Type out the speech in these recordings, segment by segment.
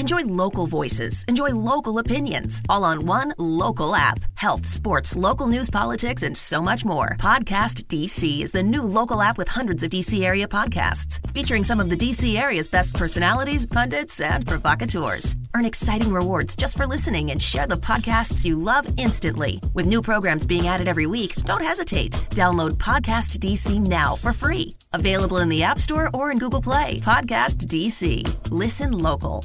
Enjoy local voices, enjoy local opinions, all on one local app. Health, sports, local news, politics, and so much more. Podcast DC is the new local app with hundreds of DC area podcasts, featuring some of the DC area's best personalities, pundits, and provocateurs. Earn exciting rewards just for listening and share the podcasts you love instantly. With new programs being added every week, don't hesitate. Download Podcast DC now for free. Available in the App Store or in Google Play. Podcast DC. Listen local.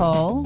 Nicole.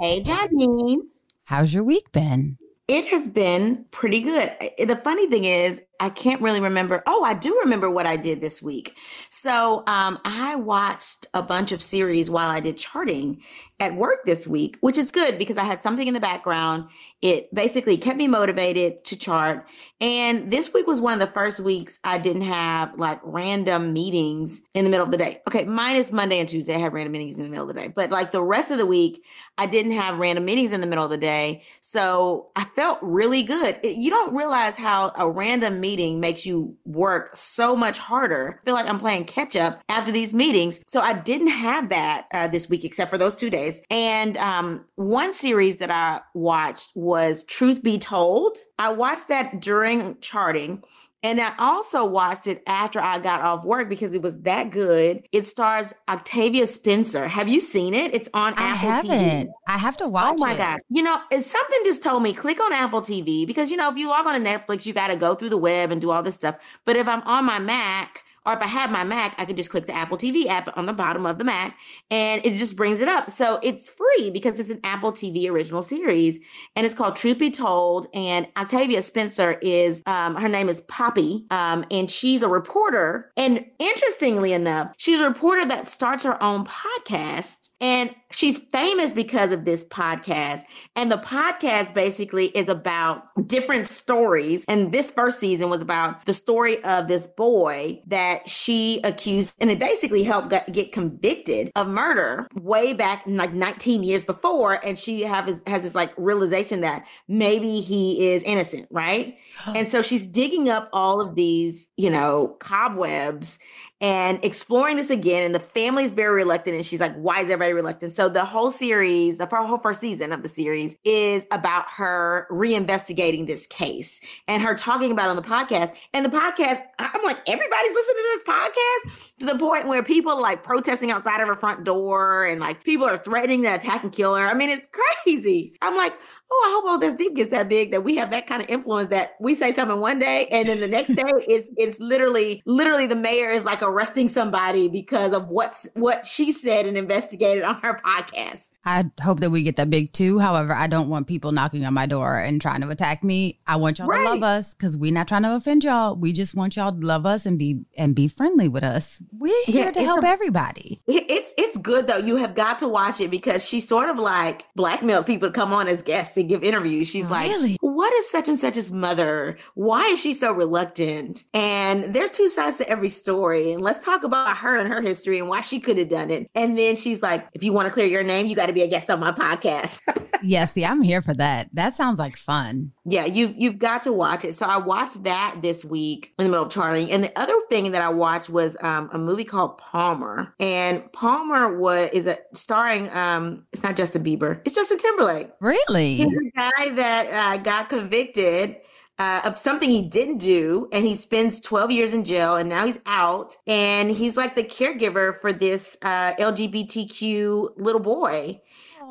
Hey, Janine. How's your week been? It has been pretty good. The funny thing is, I can't really remember. Oh, I do remember what I did this week. So um, I watched a bunch of series while I did charting at work this week, which is good because I had something in the background. It basically kept me motivated to chart. And this week was one of the first weeks I didn't have like random meetings in the middle of the day. Okay, minus Monday and Tuesday, I had random meetings in the middle of the day. But like the rest of the week, I didn't have random meetings in the middle of the day. So I felt really good. It, you don't realize how a random meeting makes you work so much harder. I feel like I'm playing catch up after these meetings. So I didn't have that uh, this week, except for those two days. And um, one series that I watched was Truth Be Told. I watched that during charting. And I also watched it after I got off work because it was that good. It stars Octavia Spencer. Have you seen it? It's on I Apple haven't. TV. I have to oh watch it. Oh my it. God. You know, it's something just told me click on Apple TV because, you know, if you log on to Netflix, you got to go through the web and do all this stuff. But if I'm on my Mac, or if I have my Mac, I can just click the Apple TV app on the bottom of the Mac and it just brings it up. So it's free because it's an Apple TV original series and it's called Truth Be Told. And Octavia Spencer is, um, her name is Poppy, um, and she's a reporter. And interestingly enough, she's a reporter that starts her own podcast and she's famous because of this podcast. And the podcast basically is about different stories. And this first season was about the story of this boy that she accused, and it basically helped get, convicted of murder way back like 19 years before. And she have, has this like realization that maybe he is innocent, right? and so she's digging up all of these, you know, cobwebs and exploring this again. And the family's very reluctant. And she's like, why is everybody reluctant? So the whole series, the whole first season of the series is about her reinvestigating this case and her talking about on the podcast. And the podcast, I'm like, everybody's listening to this podcast to the point where people are like protesting outside of her front door and like people are threatening to attack and kill her. I mean, it's crazy. I'm like, oh, I hope all this deep gets that big that we have that kind of influence that we say something one day and then the next day it's it's literally literally the mayor is like arresting somebody because of what's what she said and investigated on her podcast. I hope that we get that big too. However, I don't want people knocking on my door and trying to attack me. I want y'all to love us because we're not trying to offend y'all. We just want y'all to love us and be and be friendly with us. We're Yeah, here to help a- everybody. It's it's good though. You have got to watch it because she sort of like blackmails people to come on as guests give interviews. She's Really? like, "What is such and such's mother? Why is she so reluctant?" And there's two sides to every story, and let's talk about her and her history and why she could have done it. And then she's like, "If you want to clear your name, you got to be a guest on my podcast." yeah, see, I'm here for that. That sounds like fun. Yeah, you've you've got to watch it. So I watched that this week in the middle of charting. And the other thing that I watched was um, a movie called Palmer. And Palmer was is a starring um it's not Justin Bieber, it's Justin Timberlake. Really? He's the guy that uh, got convicted uh, of something he didn't do, and he spends 12 years in jail, and now he's out, and he's like the caregiver for this uh, LGBTQ little boy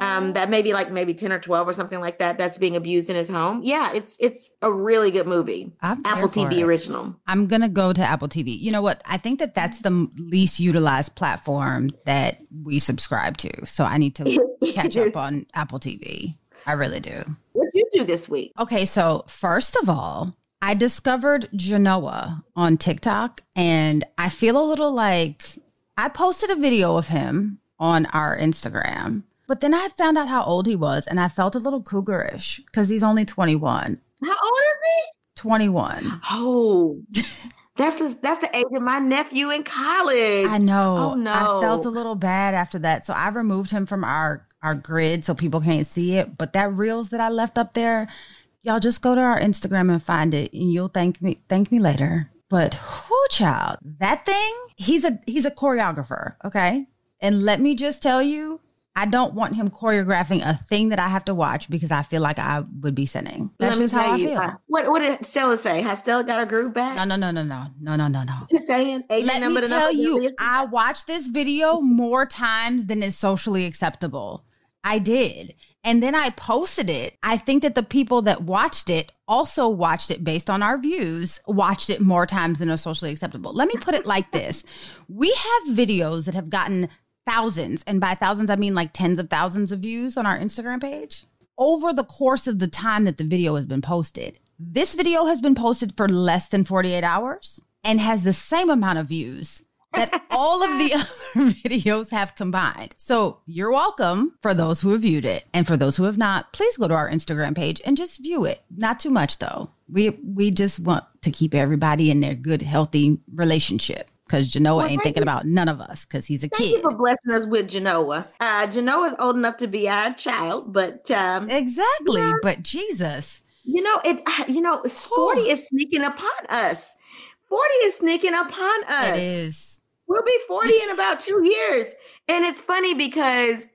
um, that maybe like maybe 10 or 12 or something like that that's being abused in his home yeah it's it's a really good movie I'm apple tv it. original I'm gonna go to Apple TV. You know what? I think that that's the least utilized platform that we subscribe to. So I need to catch up on Apple TV. I really do. You do this week Okay, so first of all, I discovered Genoa on TikTok, and I feel a little like I posted a video of him on our Instagram, but then I found out how old he was, and I felt a little cougarish because he's only 21. how old is he? 21. oh that's his, that's the age of my nephew in college I know. Oh, no. I felt a little bad after that. So I removed him from our our grid so people can't see it. But that reels that I left up there, y'all just go to our Instagram and find it and you'll thank me thank me later. But who child, that thing, he's a he's a choreographer, okay? And let me just tell you, I don't want him choreographing a thing that I have to watch because I feel like I would be sinning. That's Let me just how tell I you, feel. uh, what what did Stella say? Has Stella got her groove back? no, no, no, no, no, no, no, no, no. Just saying. Agent Let number me tell you, I watched this video more times than is socially acceptable. I did. And then I posted it. I think that the people that watched it also watched it based on our views, watched it more times than are socially acceptable. Let me put it like this we have videos that have gotten thousands, and by thousands, I mean like tens of thousands of views on our Instagram page over the course of the time that the video has been posted. This video has been posted for less than 48 hours and has the same amount of views that all of the other videos have combined. So you're welcome for those who have viewed it. And for those who have not, please go to our Instagram page and just view it. Not too much though. We we just want to keep everybody in their good, healthy relationship. Because Genoa Well, ain't thinking you. about none of us because he's a Thank kid. you for blessing us with Genoa. Uh, Genoa's old enough to be our child, but um, Exactly. But Jesus. you know it. You know, forty is sneaking upon us. Forty is sneaking upon us. It is. We'll be forty in about two years, and it's funny because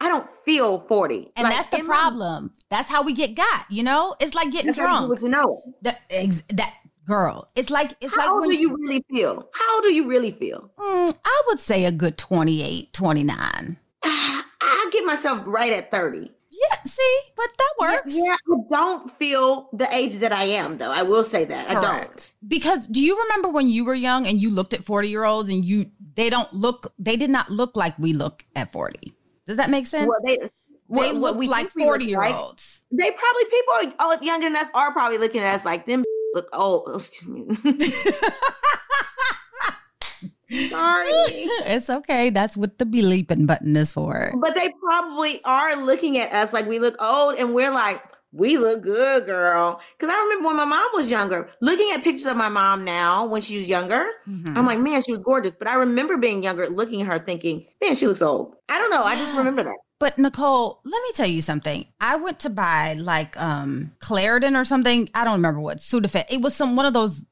I don't feel forty, And Like, that's the in my- problem. That's how we get got, you know? It's like getting That's how you drunk. The- ex- that girl. It's like it's How like old when do you really feel? How old do you really feel? Mm, I would say a good 28, 29. I give myself right at thirty. Yeah, see, but that works. Yeah, I don't feel the age that I am, though. I will say that I don't. Because do you remember when you were young and you looked at 40 year olds and you they don't look they did not look like we look at 40. Does that make sense? Well, they what look we like think we look 40 year like, olds. They probably people younger than us are probably looking at us like them look old. Oh, excuse me. Sorry. it's okay. That's what the bleeping button is for. But they probably are looking at us like we look old and we're like, we look good, girl. Because I remember when my mom was younger, looking at pictures of my mom now when she was younger, Mm-hmm. I'm like, man, she was gorgeous. But I remember being younger, looking at her thinking, man, she looks old. I don't know. I just remember that. But Nicole, let me tell you something. I went to buy like um Claritin or something. I don't remember what Sudafed. It was some one of those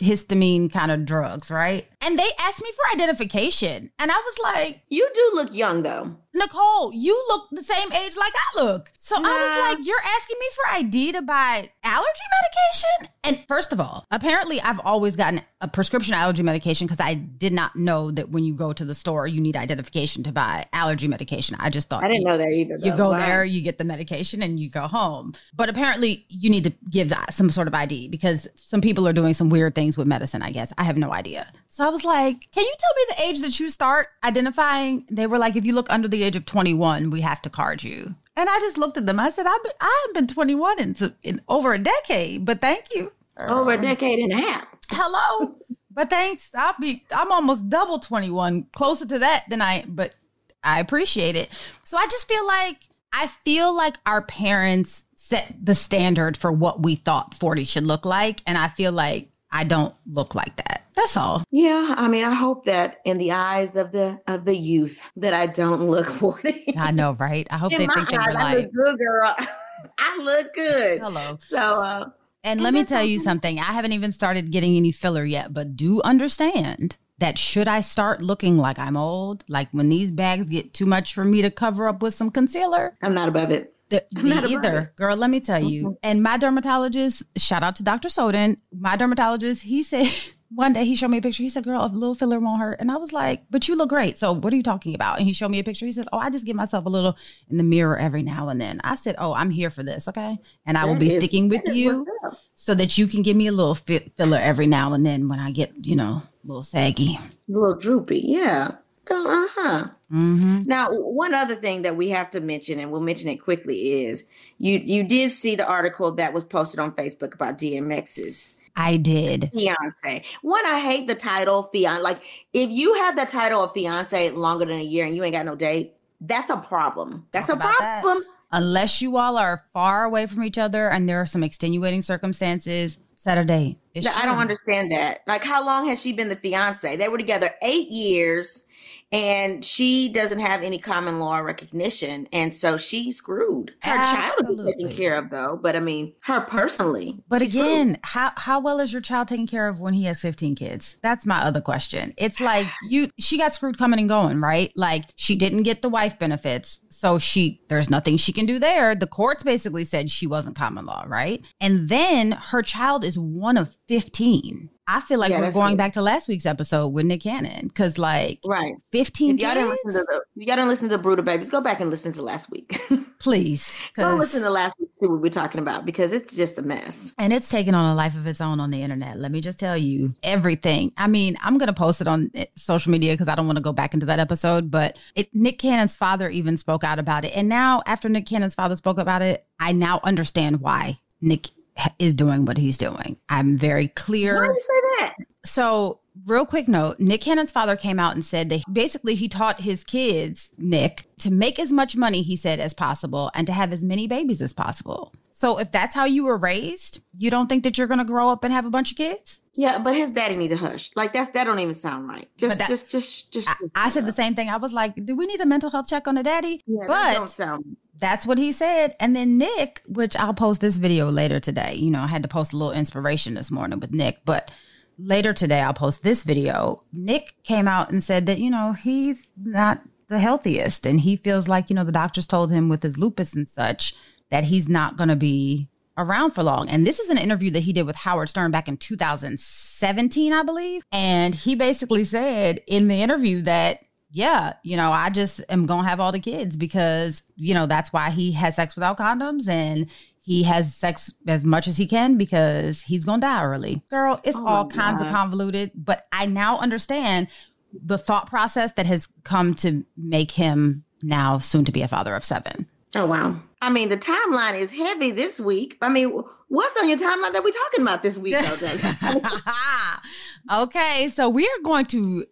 antihistamine kind of drugs, right? And they asked me for identification, and I was like, You do look young, though. Nicole, you look the same age like I look. So I was like, you're asking me for ID to buy allergy medication? And first of all, apparently I've always gotten a prescription allergy medication because I did not know that when you go to the store, you need identification to buy allergy medication. I just thought I didn't you- know that either. you go Wow. there, you get the medication, and you go home. But apparently, you need to give that some sort of ID because some people are doing some weird things with medicine. I guess I have no idea. So I was like, "Can you tell me the age that you start identifying?" They were like, "If you look under the age of 21, we have to card you." And I just looked at them. I said, "I've been, I haven't been 21 in, in over a decade, but thank you." Over a decade and a half. Hello. but thanks. I'll be I'm almost double 21, closer to that than I but I appreciate it. So I just feel like I feel like our parents set the standard for what we thought 40 should look like and I feel like I don't look like that. That's all. Yeah, I mean, I hope that in the eyes of the of the youth that I don't look forty. I know, right? I hope in they think that we're I like look good, girl. I look good. hello. So, uh, And And let me tell you something. I haven't even started getting any filler yet, but do understand that should I start looking like I'm old, like when these bags get too much for me to cover up with some concealer, I'm not above it. The, me either. Girl, let me tell you. Mm-hmm. And my dermatologist, shout out to Dr. Soden, my dermatologist, he said one day he showed me a picture. He said, Girl, a little filler won't hurt. And I was like, But you look great. So what are you talking about? And he showed me a picture. He said, Oh, I just give myself a little in the mirror every now and then. I said, Oh, I'm here for this. Okay. And I will be is, sticking with you so that you can give me a little filler every now and then when I get, you know, a little saggy, a little droopy. Yeah. Uh huh. Mm-hmm. Now, one other thing that we have to mention, and we'll mention it quickly, is you you did see the article that was posted on Facebook about DMX's I did. Fiance. One, I hate the title fiance. Like, if you have the title of fiance longer than a year and you ain't got no date, that's a problem. That's Talk a problem. That. Unless you all are far away from each other and there are some extenuating circumstances, set a date. I don't understand that. Like, how long has she been the fiance? They were together eight years and she doesn't have any common law recognition. And so she's screwed. Her Absolutely. child is taken care of though. But i mean her personally but again screwed. how how well is your child taken care of when he has 15 kids? That's my other question. It's like you she got screwed coming and going right? Like she didn't get the wife benefits. So she there's nothing she can do there. The courts basically said she wasn't common law right? And then her child is one of 15 I feel like yeah, we're going back to last week's episode with Nick Cannon because, like, right, fifteen. If y'all didn't listen to the, you got to listen to the Brutal Babies. Go back and listen to last week, please. Go listen to last week. See what we're talking about because it's just a mess, and it's taken on a life of its own on the internet. Let me just tell you everything. I mean, I'm gonna post it on eh, social media because I don't want to go back into that episode. But it, Nick Cannon's father even spoke out about it, and now after Nick Cannon's father spoke about it, I now understand why Nick is doing what he's doing. I'm very clear. Why do you say that? So, real quick note Nick Cannon's father came out and said that basically he taught his kids, Nick, to make as much money, he said, as possible and to have as many babies as possible. So, if that's how you were raised, you don't think that you're going to grow up and have a bunch of kids? Yeah, but his daddy need to hush. Like that's that don't even sound right. Just, that, just, just, just. I, I said the same thing. I was like, "Do we need a mental health check on the daddy?" Yeah, but that don't sound that's what he said. And then Nick, which I'll post this video later today. You know, I had to post a little inspiration this morning with Nick, but later today I'll post this video. Nick came out and said that, you know, he's not the healthiest and he feels like, you know, the doctors told him with his lupus and such that he's not going to be around for long. And this is an interview that he did with Howard Stern back in 2017, I believe. And he basically said in the interview that yeah, you know, I just am going to have all the kids because, you know, that's why he has sex without condoms and he has sex as much as he can because he's going to die early. Girl, it's oh all kinds of convoluted, but I now understand the thought process that has come to make him now soon to be a father of seven. Oh, wow. I mean, the timeline is heavy this week. I mean, what's on your timeline that we're talking about this week, though, okay, so we are going to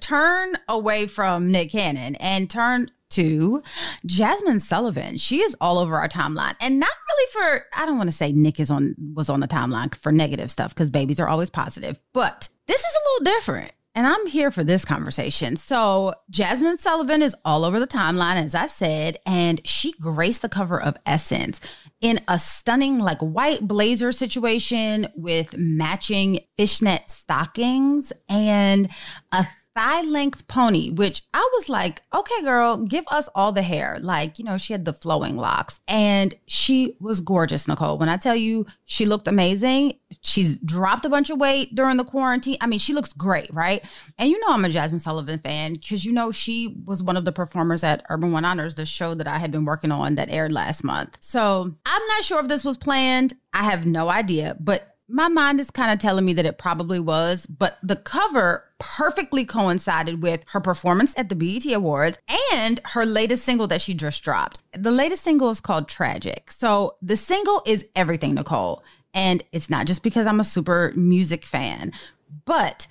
turn away from Nick Cannon and turn to Jazmine Sullivan. She is all over our timeline. And not really for I don't want to say Nick is on was on the timeline for negative stuff because babies are always positive. But this is a little different. And I'm here for this conversation. So, Jazmine Sullivan is all over the timeline, as I said, and she graced the cover of Essence in a stunning, like white blazer situation with matching fishnet stockings and a thigh length pony, which I was like, okay, girl, give us all the hair. Like, you know, she had the flowing locks and she was gorgeous, Nicole. When I tell you she looked amazing, she's dropped a bunch of weight during the quarantine. I mean, she looks great, right? And you know, I'm a Jazmine Sullivan fan because you know, she was one of the performers at Urban One Honors, the show that I had been working on that aired last month. So I'm not sure if this was planned. I have no idea, but my mind is kind of telling me that it probably was, but the cover perfectly coincided with her performance at the BET Awards and her latest single that she just dropped. The latest single is called Tragic. So the single is everything, Nicole. And it's not just because I'm a super music fan, but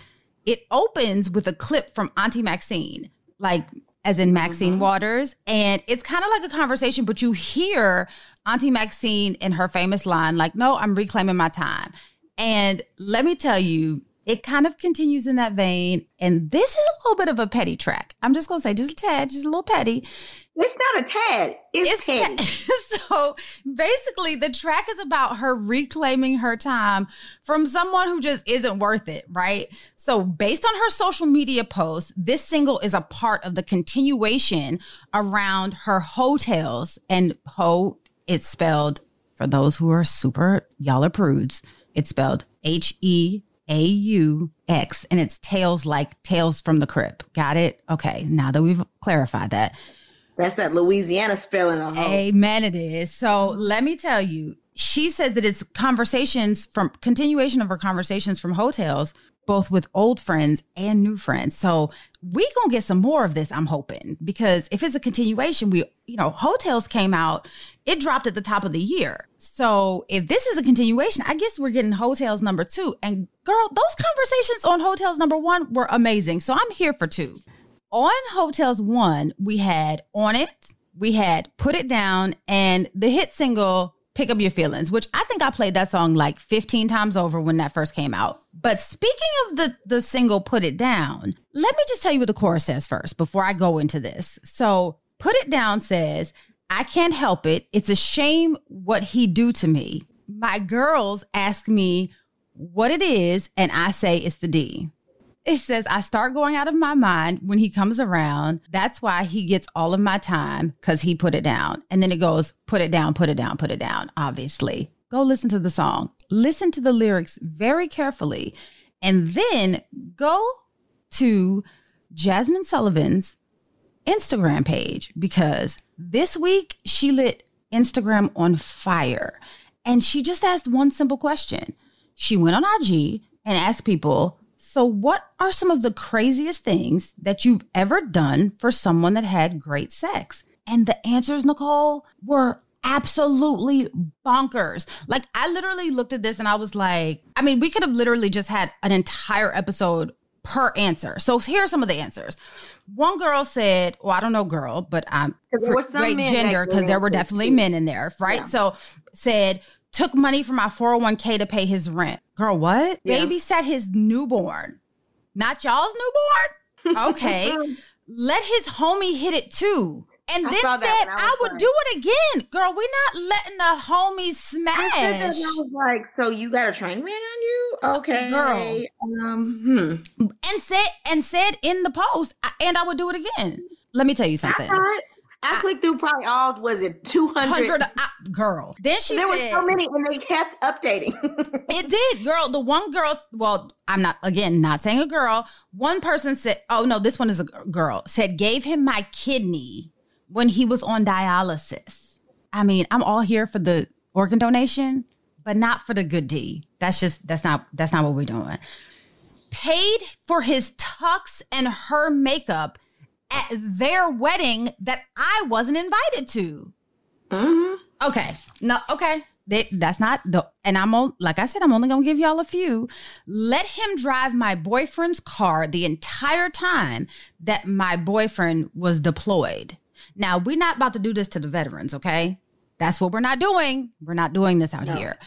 it opens with a clip from Auntie Maxine, like as in Maxine mm-hmm. Waters. And it's kind of like a conversation, but you hear Auntie Maxine in her famous line, like, no, I'm reclaiming my time. And let me tell you, it kind of continues in that vein. And this is a little bit of a petty track. I'm just going to say just a tad, just a little petty. It's not a tad, it's, it's petty. so basically, the track is about her reclaiming her time from someone who just isn't worth it, right? So, based on her social media posts, this single is a part of the continuation around her Heaux Tales and ho It's spelled, for those who are super, y'all are prudes, it's spelled H E A U X, and it's tails like Tales from the Crypt. Got it? Okay, now that we've clarified that. That's that Louisiana spelling. of hope. Amen, it is. So let me tell you, she said that it's conversations from continuation of her conversations from Heaux Tales, both with old friends and new friends. So we gonna get some more of this, I'm hoping, because if it's a continuation, we, you know, Heaux Tales came out, it dropped at the top of the year. So if this is a continuation, I guess we're getting Heaux Tales number two. And girl, those conversations on Heaux Tales number one were amazing. So I'm here for two. On Heaux Tales one, we had on it, we had put it down, and the hit single Pick Up Your Feelings, which I think I played that song like 15 times over when that first came out. But speaking of the the single Put It Down, let me just tell you what the chorus says first before I go into this. So, Put It Down says, I can't help it. It's a shame what he do to me. My girls ask me what it is and I say it's the D. It says, I start going out of my mind when he comes around. That's why he gets all of my time because he put it down. And then it goes, put it down, put it down, put it down, obviously. Go listen to the song. Listen to the lyrics very carefully. And then go to Jazmine Sullivan's Instagram page because this week she lit Instagram on fire. And she just asked one simple question. She went on IG and asked people, So, what are some of the craziest things that you've ever done for someone that had great sex? And the answers, Nicole, were absolutely bonkers. Like, I literally looked at this and I was like, I mean, we could have literally just had an entire episode per answer. So, here are some of the answers. One girl said, Well, I don't know, girl, but I'm 'Cause there were some great gender because there were definitely men in there, right? Yeah. So, said, took money from my 401k to pay his rent. Girl, what? Yeah. Babysat his newborn. Not y'all's newborn? Okay. Let his homie hit it too. And I then said, I I, would like- do it again. Girl, we're not letting the homie I said that smash. and I was like, so you got a train man on you? Okay. Girl. Um, hmm. And said and said in the post, I- and I would do it again. Let me tell you something. saw it. I, clicked through probably all, was it 200? Hundred uh, girl. Then she there were said, so many and they kept updating. It did, girl. The one girl, well, I'm not, again, not saying a girl. One person said, oh no, this one is a girl, said, gave him my kidney when he was on dialysis. I mean, I'm all here for the organ donation, but not for the good D. That's just, that's not, that's not what we're doing. Paid for his tux and her makeup at their wedding that I wasn't invited to. Mhm. Okay. No, okay. That, that's not the and I'm on like I said, I'm only gonna give y'all a few. Let him drive my boyfriend's car the entire time that my boyfriend was deployed. Now we're not about to do this to the veterans, okay? That's what we're not doing. We're not doing this out No, here.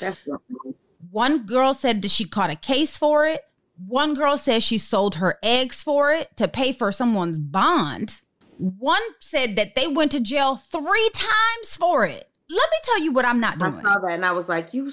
One girl said that she caught a case for it. One girl says she sold her eggs for it to pay for someone's bond. One said that they went to jail three times for it. Let me tell you what I'm not doing. I saw that and I was like, you.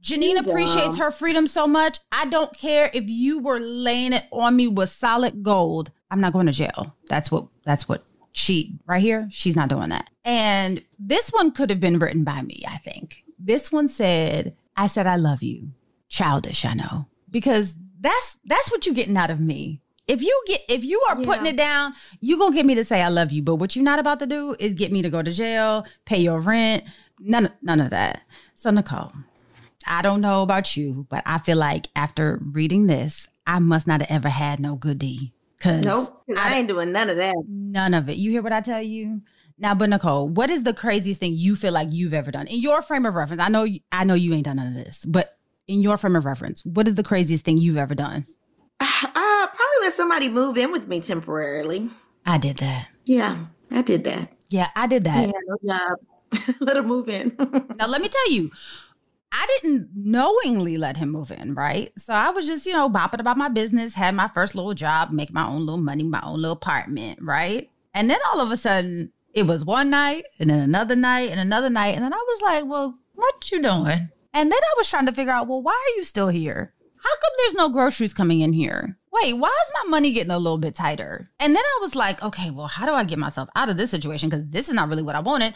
Janine appreciates her freedom so much. I don't care if you were laying it on me with solid gold. I'm not going to jail. That's what that's what she right here, she's not doing that. And this one could have been written by me, I think. This one said, I said I love you. Childish, I know. Because that's that's what you're getting out of me. If you get if you are putting it down, you're gonna get me to say I love you. But what you're not about to do is get me to go to jail, pay your rent, none of none of that. So Nicole, I don't know about you, but I feel like after reading this, I must not have ever had no good D. Cause Nope. 'cause I, ain't doing none of that. none of it. You hear what I tell you? Now, but Nicole, what is the craziest thing you feel like you've ever done in your frame of reference? I know, I know you ain't done none of this, but in your frame of reference, what is the craziest thing you've ever done? Uh, probably let somebody move in with me temporarily. I did that. Yeah, I did that. Yeah, I did that. Yeah, no job. let him move in. Now, let me tell you, I didn't knowingly let him move in, right? So I was just, you know, bopping about my business, had my first little job, making my own little money, my own little apartment, right? And then all of a sudden, it was one night, and then another night, and another night, and then I was like, "Well, what you doing?" And then I was trying to figure out, well, why are you still here? How come there's no groceries coming in here? Wait, why is my money getting a little bit tighter? And then I was like, okay, well, how do I get myself out of this situation? Because this is not really what I wanted.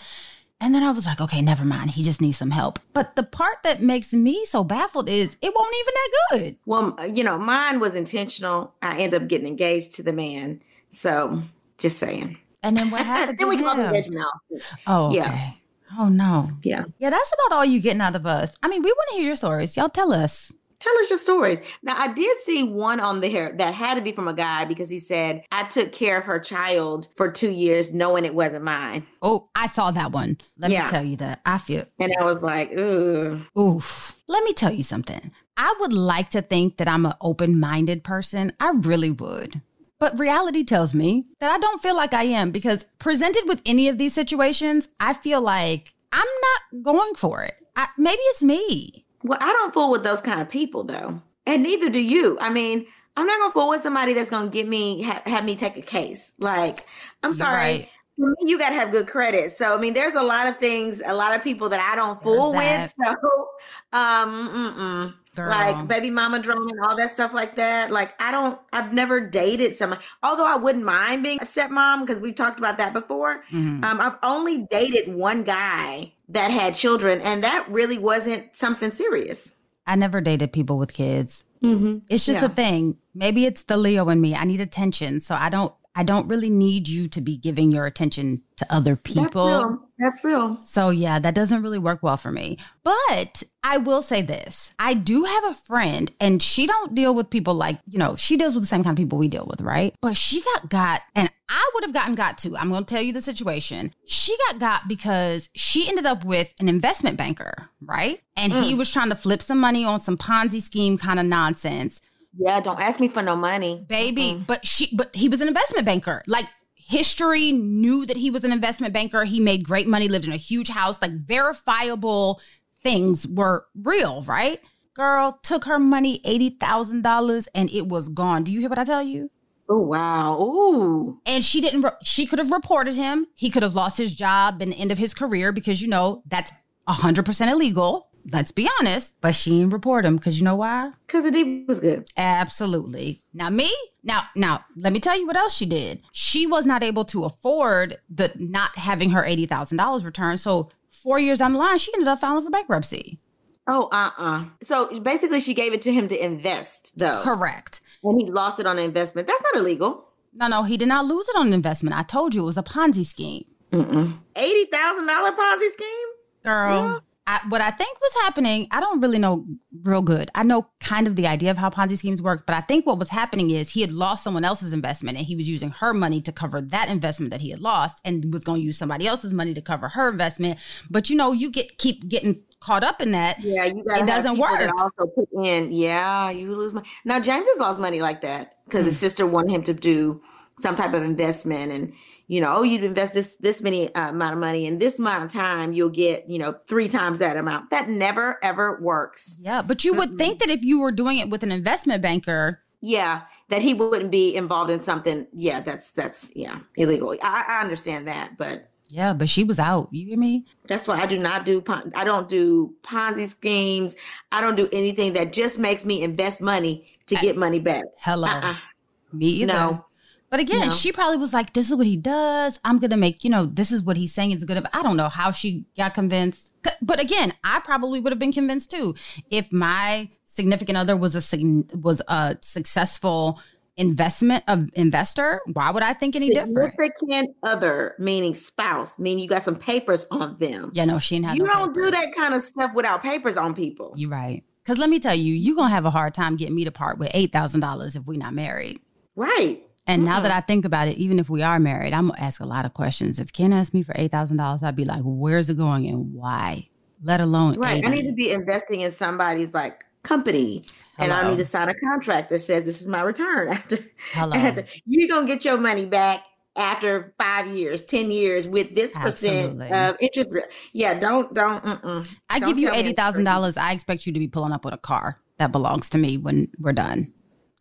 And then I was like, okay, never mind. He just needs some help. But the part that makes me so baffled is it won't even that good. Well, you know, mine was intentional. I ended up getting engaged to the man. So just saying. And then what happened? then we to called him? engagement off. Oh, okay. Yeah. Oh no. Yeah. Yeah, that's about all you getting out of us. I mean, we want to hear your stories. Y'all tell us. Tell us your stories. Now, I did see one on the hair that had to be from a guy because he said, I took care of her child for two years knowing it wasn't mine. Oh, I saw that one. Let Yeah. me tell you that. I feel And I was like, ooh. oof. Let me tell you something. I would like to think that I'm an open-minded person. I really would. But reality tells me that I don't feel like I am because presented with any of these situations, I feel like I'm not going for it. I, maybe it's me. Well, I don't fool with those kind of people though. And neither do you. I mean, I'm not gonna fool with somebody that's gonna get me ha- have me take a case. Like, I'm sorry. right. For me, you gotta have good credit. So I mean, there's a lot of things, a lot of people that I don't fool with. So um mm-mm. Girl. like baby mama drama and all that stuff like that. Like I don't I've never dated somebody, although I wouldn't mind being a stepmom because we talked about that before. Mhm. Um, I've only dated one guy that had children, and that really wasn't something serious. I never dated people with kids. Mm-hmm. It's just Yeah. a thing. Maybe it's the Leo in me. I need attention. So I don't I don't really need you to be giving your attention to other people. That's real. So yeah, that doesn't really work well for me. But I will say this. I do have a friend and she don't deal with people like, you know, she deals with the same kind of people we deal with, right? But she got got and I would have gotten got too. I'm going to tell you the situation. She got got because she ended up with an investment banker, right? And he mm. was trying to flip some money on some Ponzi scheme kind of nonsense Yeah, don't ask me for no money, baby but she but he was an investment banker like history knew that he was an investment banker. He made great money lived in a huge house. Like verifiable things were real right? Girl took her money $80000 and it was gone. Do you hear what i tell you? Oh wow. Ooh. and she didn't re- she could have reported him. He could have lost his job and the end of his career because you know that's 100% illegal let's be honest but she didn't report him because you know why Because the deep was good. Absolutely. Now me, now now let me tell you what else she did. She was not able to afford the not having her eighty thousand dollars returned. So four years down the line, she ended up filing for bankruptcy. Oh, uh-uh. So basically she gave it to him to invest though. Correct. And he lost it on an investment. That's not illegal. No, no, he did not lose it on an investment. I told you it was a Ponzi scheme, Mm-mm. $80,000 Ponzi scheme? girl. I, what I think was happening, I don't really know real good. I know kind of the idea of how Ponzi schemes work, but I think what was happening is he had lost someone else's investment and he was using her money to cover that investment that he had lost and was going to use somebody else's money to cover her investment. But you know, you get keep getting caught up in that. Yeah, you got It doesn't work. That also put in, yeah, you lose money. Now James has lost money like that because Hmm. his sister wanted him to do some type of investment, and you know, oh, you'd invest this this many uh, amount of money in this amount of time, you'll get you know three times that amount. That never ever works. Yeah, but you would think that if you were doing it with an investment banker, Yeah, that he wouldn't be involved in something. Yeah, that's that's yeah illegal. I, I understand that, but yeah, but she was out. You hear me? That's why I do not do pon- I don't do Ponzi schemes. I don't do anything that just makes me invest money to get money back. Hello. Uh-uh. Me either. No. But again, No. she probably was like, this is what he does. I'm going to make, you know, this is what he's saying is good. I don't know how she got convinced. But again, I probably would have been convinced too. If my significant other was a was a successful investment of investor, why would I think any different? Significant other, meaning spouse, meaning you got some papers on them. Yeah, no, she didn't have you no don't do that kind of stuff without papers on people. You're right. Because let me tell you, you're going to have a hard time getting me to part with $8,000 if we're not married. Right. And now that mm. I think about it, even if we are married, I'm gonna ask a lot of questions. If Ken asked me for eight thousand dollars, I'd be like, "Where's it going and why?" Let alone Right. I need to be investing in somebody's like company. And I need to sign a contract that says this is my return after, Hello. after you're gonna get your money back after five years, ten years with this percent of interest. Yeah, don't don't. Mm-mm. I Don't give you eighty thousand dollars. I expect you to be pulling up with a car that belongs to me when we're done.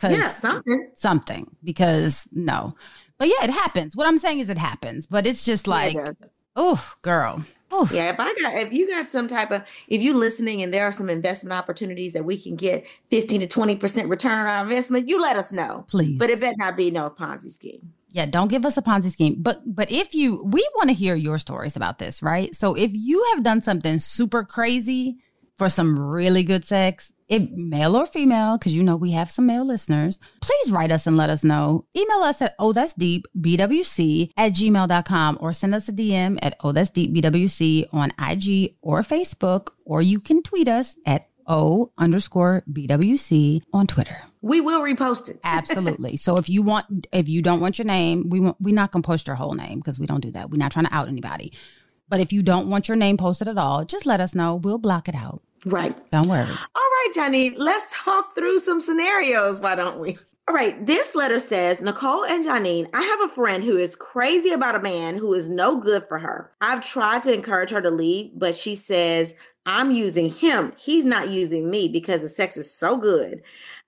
Cause Yeah, something. something. Because no, but yeah, it happens. What I'm saying is, it happens. But it's just like, yeah, oh, girl. Oh, yeah, if I got if you got some type of if you listening and there are some investment opportunities that we can get fifteen to twenty percent return on our investment, you let us know. please. But it better not be no Ponzi scheme. Yeah, don't give us a Ponzi scheme. But but if you we want to hear your stories about this, right? So if you have done something super crazy for some really good sex, if male or female, because you know we have some male listeners, please write us and let us know. Email us at oh that's deep bwc at gmail.com or send us a DM at oh that's deep bwc on IG or Facebook, or you can tweet us at O underscore BWC on Twitter. We will repost it. Absolutely. So if you want, if you don't want your name, we want, we're not gonna post your whole name because we don't do that. We're not trying to out anybody. But if you don't want your name posted at all, just let us know. We'll block it out. Right. Don't worry. All right, Johnny, let's talk through some scenarios. Why don't we? All right, this letter says Nicole and Janine, I have a friend who is crazy about a man who is no good for her. I've tried to encourage her to leave, but she says, I'm using him. He's not using me because the sex is so good.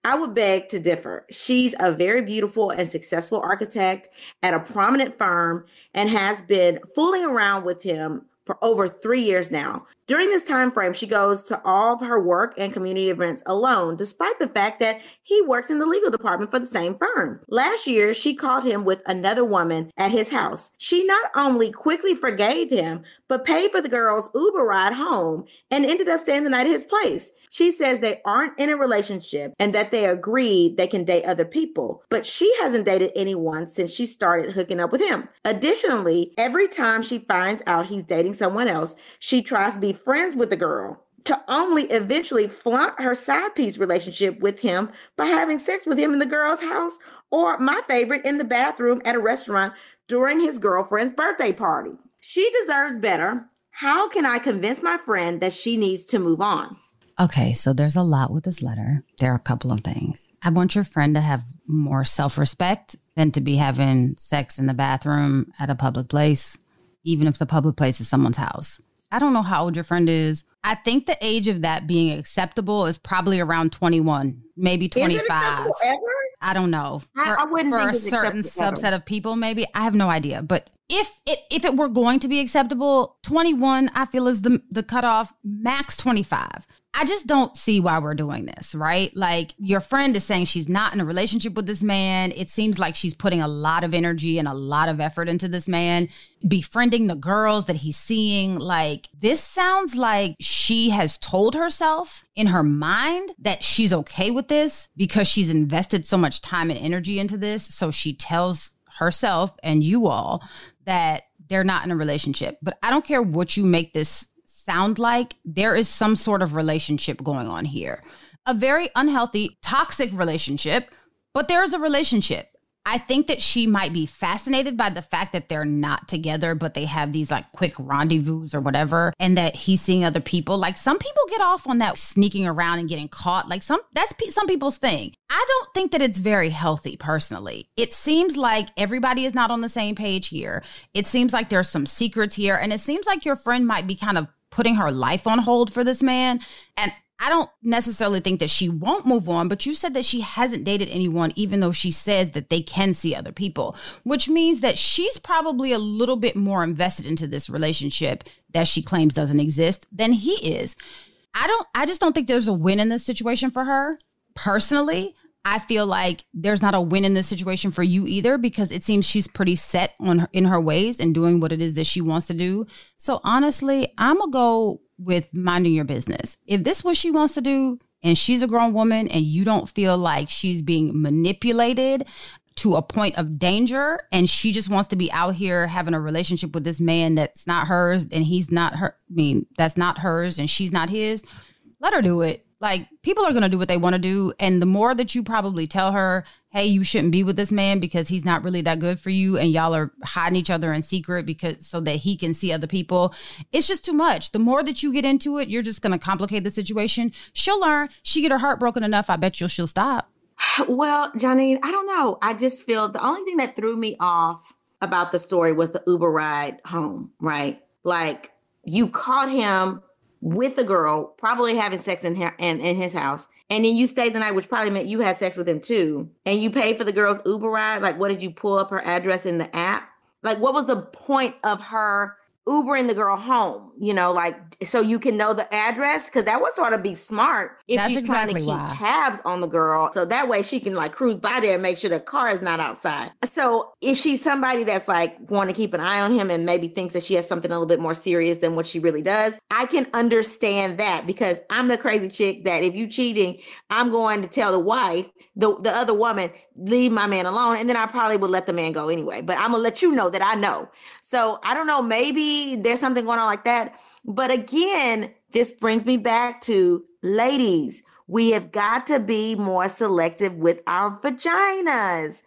I would beg to differ. She's a very beautiful and successful architect at a prominent firm and has been fooling around with him for over three years now. During this time frame, she goes to all of her work and community events alone, despite the fact that he works in the legal department for the same firm. Last year, she caught him with another woman at his house. She not only quickly forgave him, but paid for the girl's Uber ride home and ended up staying the night at his place. She says they aren't in a relationship and that they agreed they can date other people, but she hasn't dated anyone since she started hooking up with him. Additionally, every time she finds out he's dating someone else, she tries to friends with the girl to only eventually flaunt her side piece relationship with him by having sex with him in the girl's house or my favorite in the bathroom at a restaurant during his girlfriend's birthday party. She deserves better. How can I convince my friend that she needs to move on? Okay, so there's a lot with this letter. There are a couple of things. I want your friend to have more self respect than to be having sex in the bathroom at a public place, even if the public place is someone's house. I don't know how old your friend is. I think the age of that being acceptable is probably around 21, maybe 25. I don't know. For, I, I wouldn't for a certain subset ever. of people, maybe. I have no idea. But if it if it were going to be acceptable, 21, I feel is the the cutoff, max 25. I just don't see why we're doing this, right? Like your friend is saying she's not in a relationship with this man. It seems like she's putting a lot of energy and a lot of effort into this man, befriending the girls that he's seeing. Like this sounds like she has told herself in her mind that she's okay with this because she's invested so much time and energy into this. So she tells herself and you all that they're not in a relationship. But I don't care what you make this sound like there is some sort of relationship going on here. A very unhealthy, toxic relationship, but there's a relationship. I think that she might be fascinated by the fact that they're not together, but they have these like quick rendezvous or whatever, and that he's seeing other people. Like some people get off on that sneaking around and getting caught. Like some that's pe- some people's thing. I don't think that it's very healthy personally. It seems like everybody is not on the same page here. It seems like there's some secrets here, and it seems like your friend might be kind of putting her life on hold for this man. And I don't necessarily think that she won't move on, but you said that she hasn't dated anyone, even though she says that they can see other people, which means that she's probably a little bit more invested into this relationship that she claims doesn't exist than he is. I don't, I just don't think there's a win in this situation for her personally. I feel like there's not a win in this situation for you either because it seems she's pretty set on her, in her ways and doing what it is that she wants to do. So honestly, I'm gonna go with minding your business. If this what she wants to do and she's a grown woman and you don't feel like she's being manipulated to a point of danger and she just wants to be out here having a relationship with this man that's not hers and he's not her I mean that's not hers and she's not his, let her do it like people are going to do what they want to do. And the more that you probably tell her, hey, you shouldn't be with this man because he's not really that good for you. And y'all are hiding each other in secret because so that he can see other people. It's just too much. The more that you get into it, you're just going to complicate the situation. She'll learn. She get her heart broken enough. I bet you she'll stop. Well, Johnny, I don't know. I just feel the only thing that threw me off about the story was the Uber ride home, right? Like you caught him with the girl, probably having sex in, her, in, in his house. And then you stayed the night, which probably meant you had sex with him too. And you paid for the girl's Uber ride. Like, what did you pull up her address in the app? Like, what was the point of her Ubering the girl home, you know, like so you can know the address because that would sort of be smart if That's she's exactly trying to keep why. tabs on the girl. So that way she can like cruise by there and make sure the car is not outside. So if she's somebody that's like want to keep an eye on him and maybe thinks that she has something a little bit more serious than what she really does, I can understand that because I'm the crazy chick that if you cheating, I'm going to tell the wife, the, the other woman, leave my man alone. And then I probably would let the man go anyway. But I'm gonna let you know that I know. So I don't know, maybe there's something going on like that. But again, this brings me back to ladies, we have got to be more selective with our vaginas.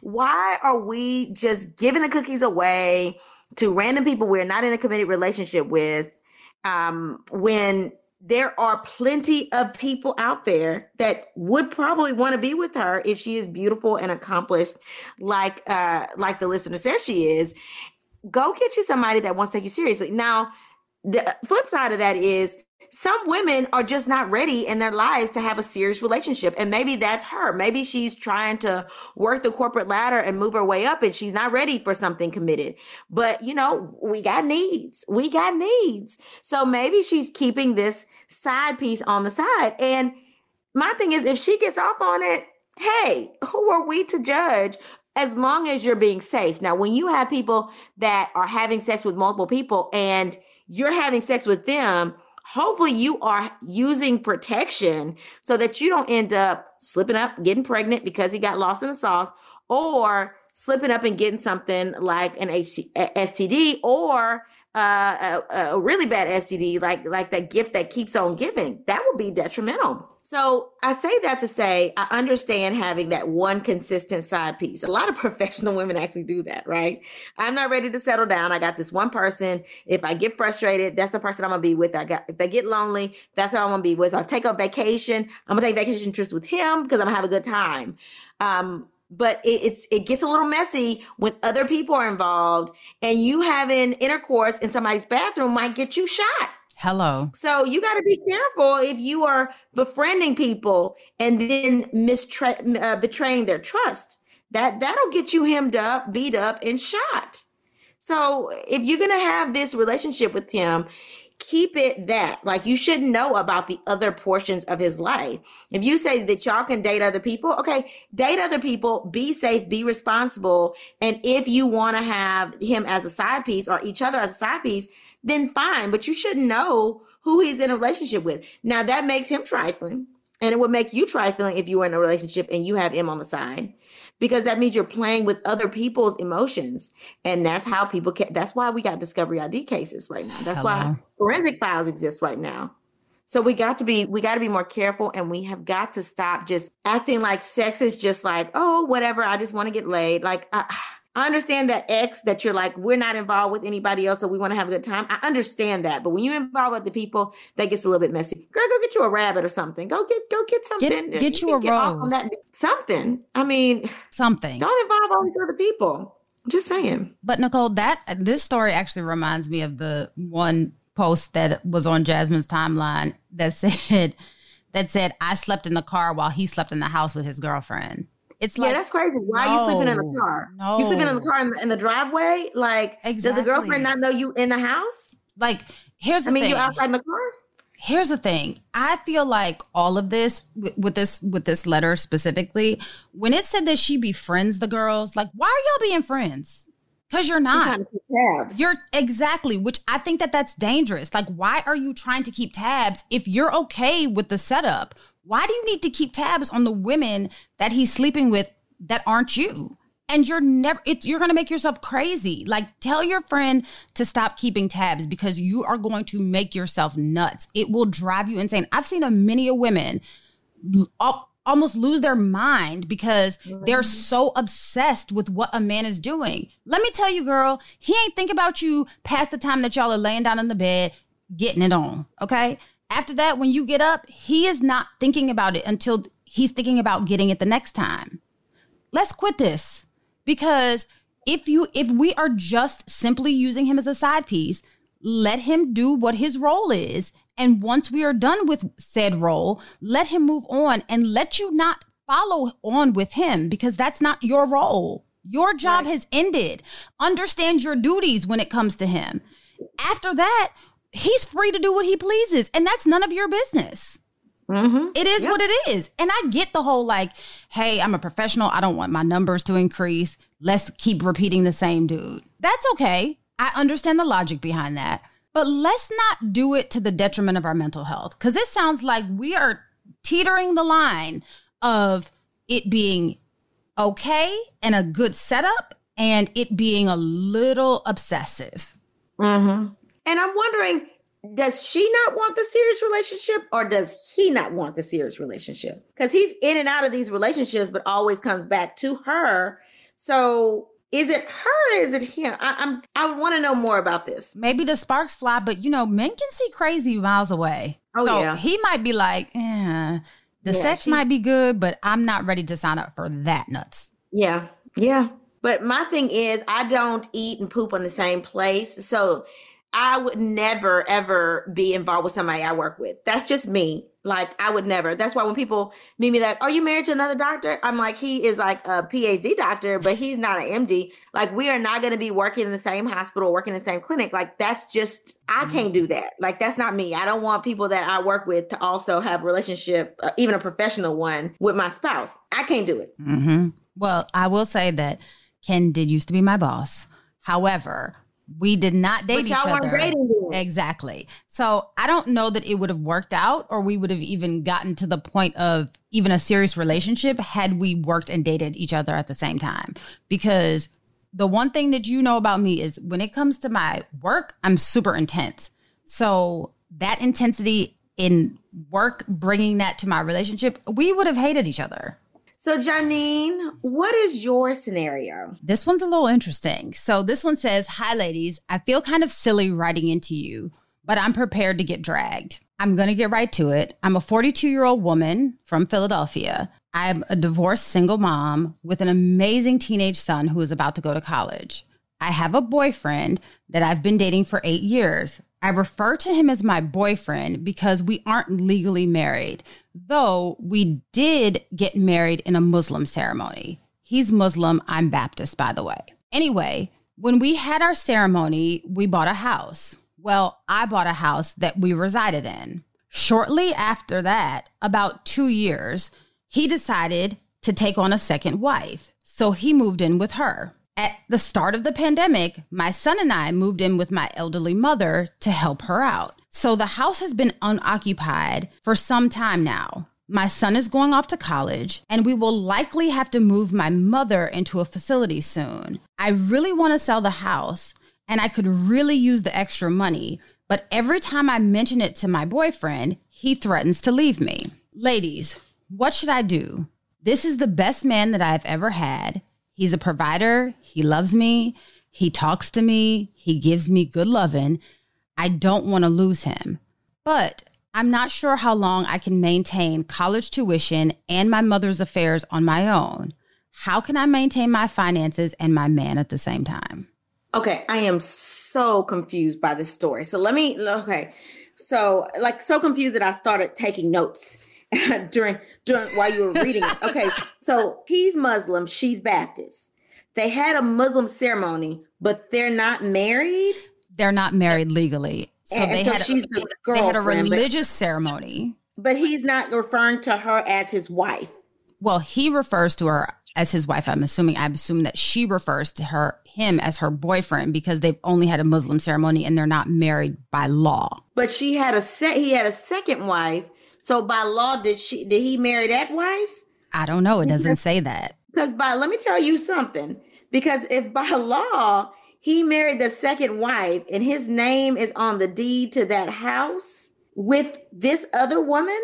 Why are we just giving the cookies away to random people we're not in a committed relationship with um, when there are plenty of people out there that would probably want to be with her if she is beautiful and accomplished like uh like the listener says she is. Go get you somebody that wants to take you seriously. Now the flip side of that is some women are just not ready in their lives to have a serious relationship. And maybe that's her. Maybe she's trying to work the corporate ladder and move her way up and she's not ready for something committed. But, you know, we got needs. We got needs. So maybe she's keeping this side piece on the side. And my thing is, if she gets off on it, hey, who are we to judge? As long as you're being safe. Now, when you have people that are having sex with multiple people and you're having sex with them, hopefully you are using protection so that you don't end up slipping up, getting pregnant because he got lost in the sauce, or slipping up and getting something like an STD or uh, a, a really bad STD, like like that gift that keeps on giving. That would be detrimental. So I say that to say I understand having that one consistent side piece. A lot of professional women actually do that, right? I'm not ready to settle down. I got this one person. If I get frustrated, that's the person I'm gonna be with. I got if I get lonely, that's who I'm gonna be with. If I take a vacation, I'm gonna take vacation trips with him because I'm gonna have a good time. Um, but it, it's it gets a little messy when other people are involved, and you having intercourse in somebody's bathroom might get you shot. Hello. So you got to be careful if you are befriending people and then mistra- uh, betraying their trust. That that'll get you hemmed up, beat up, and shot. So if you're gonna have this relationship with him, keep it that. Like you should know about the other portions of his life. If you say that y'all can date other people, okay, date other people, be safe, be responsible. And if you want to have him as a side piece or each other as a side piece, then fine. But you should know who he's in a relationship with. Now that makes him trifling. And it would make you trifling if you were in a relationship and you have him on the side. Because that means you're playing with other people's emotions. And that's how people can that's why we got discovery ID cases right now. That's why forensic files exist right now. So we got to be we got to be more careful and we have got to stop just acting like sex is just like, oh, whatever, I just want to get laid. Like I, I understand that X that you're like, we're not involved with anybody else, so we want to have a good time. I understand that. But when you involve other people, that gets a little bit messy. Girl, go get you a rabbit or something. Go get go get something. get you can a get rose. that- Something. I mean, Something. don't involve all these other people. I'm just saying. But Nicole, that this story actually reminds me of the one post that was on Jazmine's timeline that said that said I slept in the car while he slept in the house with his girlfriend. It's yeah, like that's crazy. Why are you sleeping in no, the car? You sleeping in the car in the, in the driveway? Like, does the Exactly. girlfriend not know you in the house? like here's the I mean, thing. you outside in the car? here's the thing i feel like all of this with, with this with this letter specifically when it said that she befriends the girls like why are y'all being friends because you're not trying to keep tabs. you're exactly which i think that that's dangerous like why are you trying to keep tabs if you're okay with the setup why do you need to keep tabs on the women that he's sleeping with that aren't you? And you're never it's you're going to make yourself crazy. Like tell your friend to stop keeping tabs because you are going to make yourself nuts. It will drive you insane. I've seen a many of women l- al- almost lose their mind because they're so obsessed with what a man is doing. Let me tell you girl he ain't think about you past the time that y'all are laying down in the bed getting it on okay after that when you get up he is not thinking about it until he's thinking about getting it the next time. Let's quit this because if you if we are just simply using him as a side piece let him do what his role is. And once we are done with said role let him move on and let you not follow on with him because that's not your role. Your job has ended. Understand your duties when it comes to him. After that, he's free to do what he pleases, and that's none of your business. Mm-hmm. It is Yep. what it is. And I get the whole like, hey, I'm a professional. I don't want my numbers to increase. Let's keep repeating the same dude. That's okay. I understand the logic behind that. But let's not do it to the detriment of our mental health. Because it sounds like we are teetering the line of it being okay and a good setup and it being a little obsessive. Mm-hmm. And I'm wondering, does she not want the serious relationship or does he not want the serious relationship? Because he's in and out of these relationships, but always comes back to her. So is it her? Or is it him? I, I'm. I would want to know more about this. maybe the sparks fly, but you know, men can see crazy miles away. Oh, so yeah. he might be like, eh, the Yeah, sex she- might be good, but I'm not ready to sign up for that nuts. Yeah, yeah. But my thing is, I don't eat and poop on the same place, so I would never ever be involved with somebody I work with. That's just me. Like I would never. That's why when people meet me, like, "Are you married to another doctor?" I'm like, he is like a PhD doctor, but he's not an MD. Like we are not going to be working in the same hospital, working in the same clinic. Like that's just I can't do that. Like that's not me. I don't want people that I work with to also have a relationship, uh, even a professional one, with my spouse. I can't do it. Mm-hmm. Well, I will say that Ken did used to be my boss. However, we did not date But each other. Exactly. So I don't know that it would have worked out or we would have even gotten to the point of even a serious relationship had we worked and dated each other at the same time. Because the one thing that you know about me is when it comes to my work, I'm super intense. So that intensity in work, bringing that to my relationship, we would have hated each other. So, Janine, what is your scenario? This one's a little interesting. So this one says, Hi, ladies. I feel kind of silly writing into you, but I'm prepared to get dragged. I'm going to get right to it. I'm a 42 year old woman from Philadelphia. I'm a divorced single mom with an amazing teenage son who is about to go to college. I have a boyfriend that I've been dating for eight years. I refer to him as my boyfriend because we aren't legally married, though we did get married in a Muslim ceremony. He's Muslim, I'm Baptist, by the way. Anyway, when we had our ceremony, we bought a house. Well, I bought a house that we resided in. Shortly after that, about two years, he decided to take on a second wife. So he moved in with her. At the start of the pandemic, my son and I moved in with my elderly mother to help her out. So the house has been unoccupied for some time now. My son is going off to college, and we will likely have to move my mother into a facility soon. I really want to sell the house, and I could really use the extra money, but every time I mention it to my boyfriend, he threatens to leave me. Ladies, what should I do? This is the best man that I've ever had. He's a provider. He loves me. He talks to me. He gives me good loving. I don't want to lose him. But I'm not sure how long I can maintain college tuition and my mother's affairs on my own. How can I maintain my finances and my man at the same time? Okay, I am so confused by this story. So let me okay. So like so confused that I started taking notes during during while you were reading it. Okay, so he's Muslim, she's Baptist. They had a Muslim ceremony, but they're not married. They're not married legally. So And- they and so had she's the they had a but- religious ceremony. But he's not referring to her as his wife. Well, he refers to her as his wife. I'm assuming. I'm assuming that she refers to her him as her boyfriend because they've only had a Muslim ceremony and they're not married by law. But she had a set. He had a second wife. So by law, did she? Did he marry that wife? I don't know. It doesn't say that. Because by let me tell you something. Because if by law he married the second wife and his name is on the deed to that house with this other woman,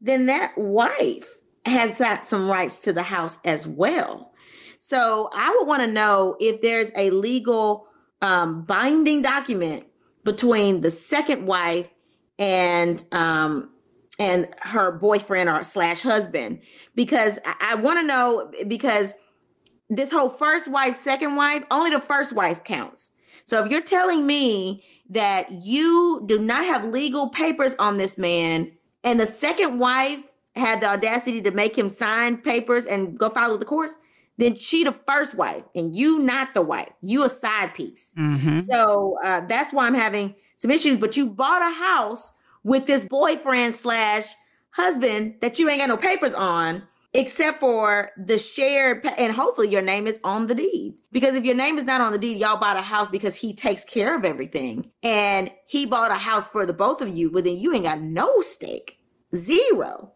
then that wife has got some rights to the house as well. So I would want to know if there's a legal um, binding document between the second wife and um, and her boyfriend or slash husband because I, I want to know because this whole first wife, second wife, only the first wife counts. So if you're telling me that you do not have legal papers on this man and the second wife had the audacity to make him sign papers and go follow the course, then she the first wife and you not the wife. You a side piece. Mm-hmm. So uh, that's why I'm having some issues. But you bought a house with this boyfriend slash husband that you ain't got no papers on, except for the shared, pa- and hopefully your name is on the deed. Because if your name is not on the deed, y'all bought a house because he takes care of everything, and he bought a house for the both of you, but then you ain't got no stake, zero.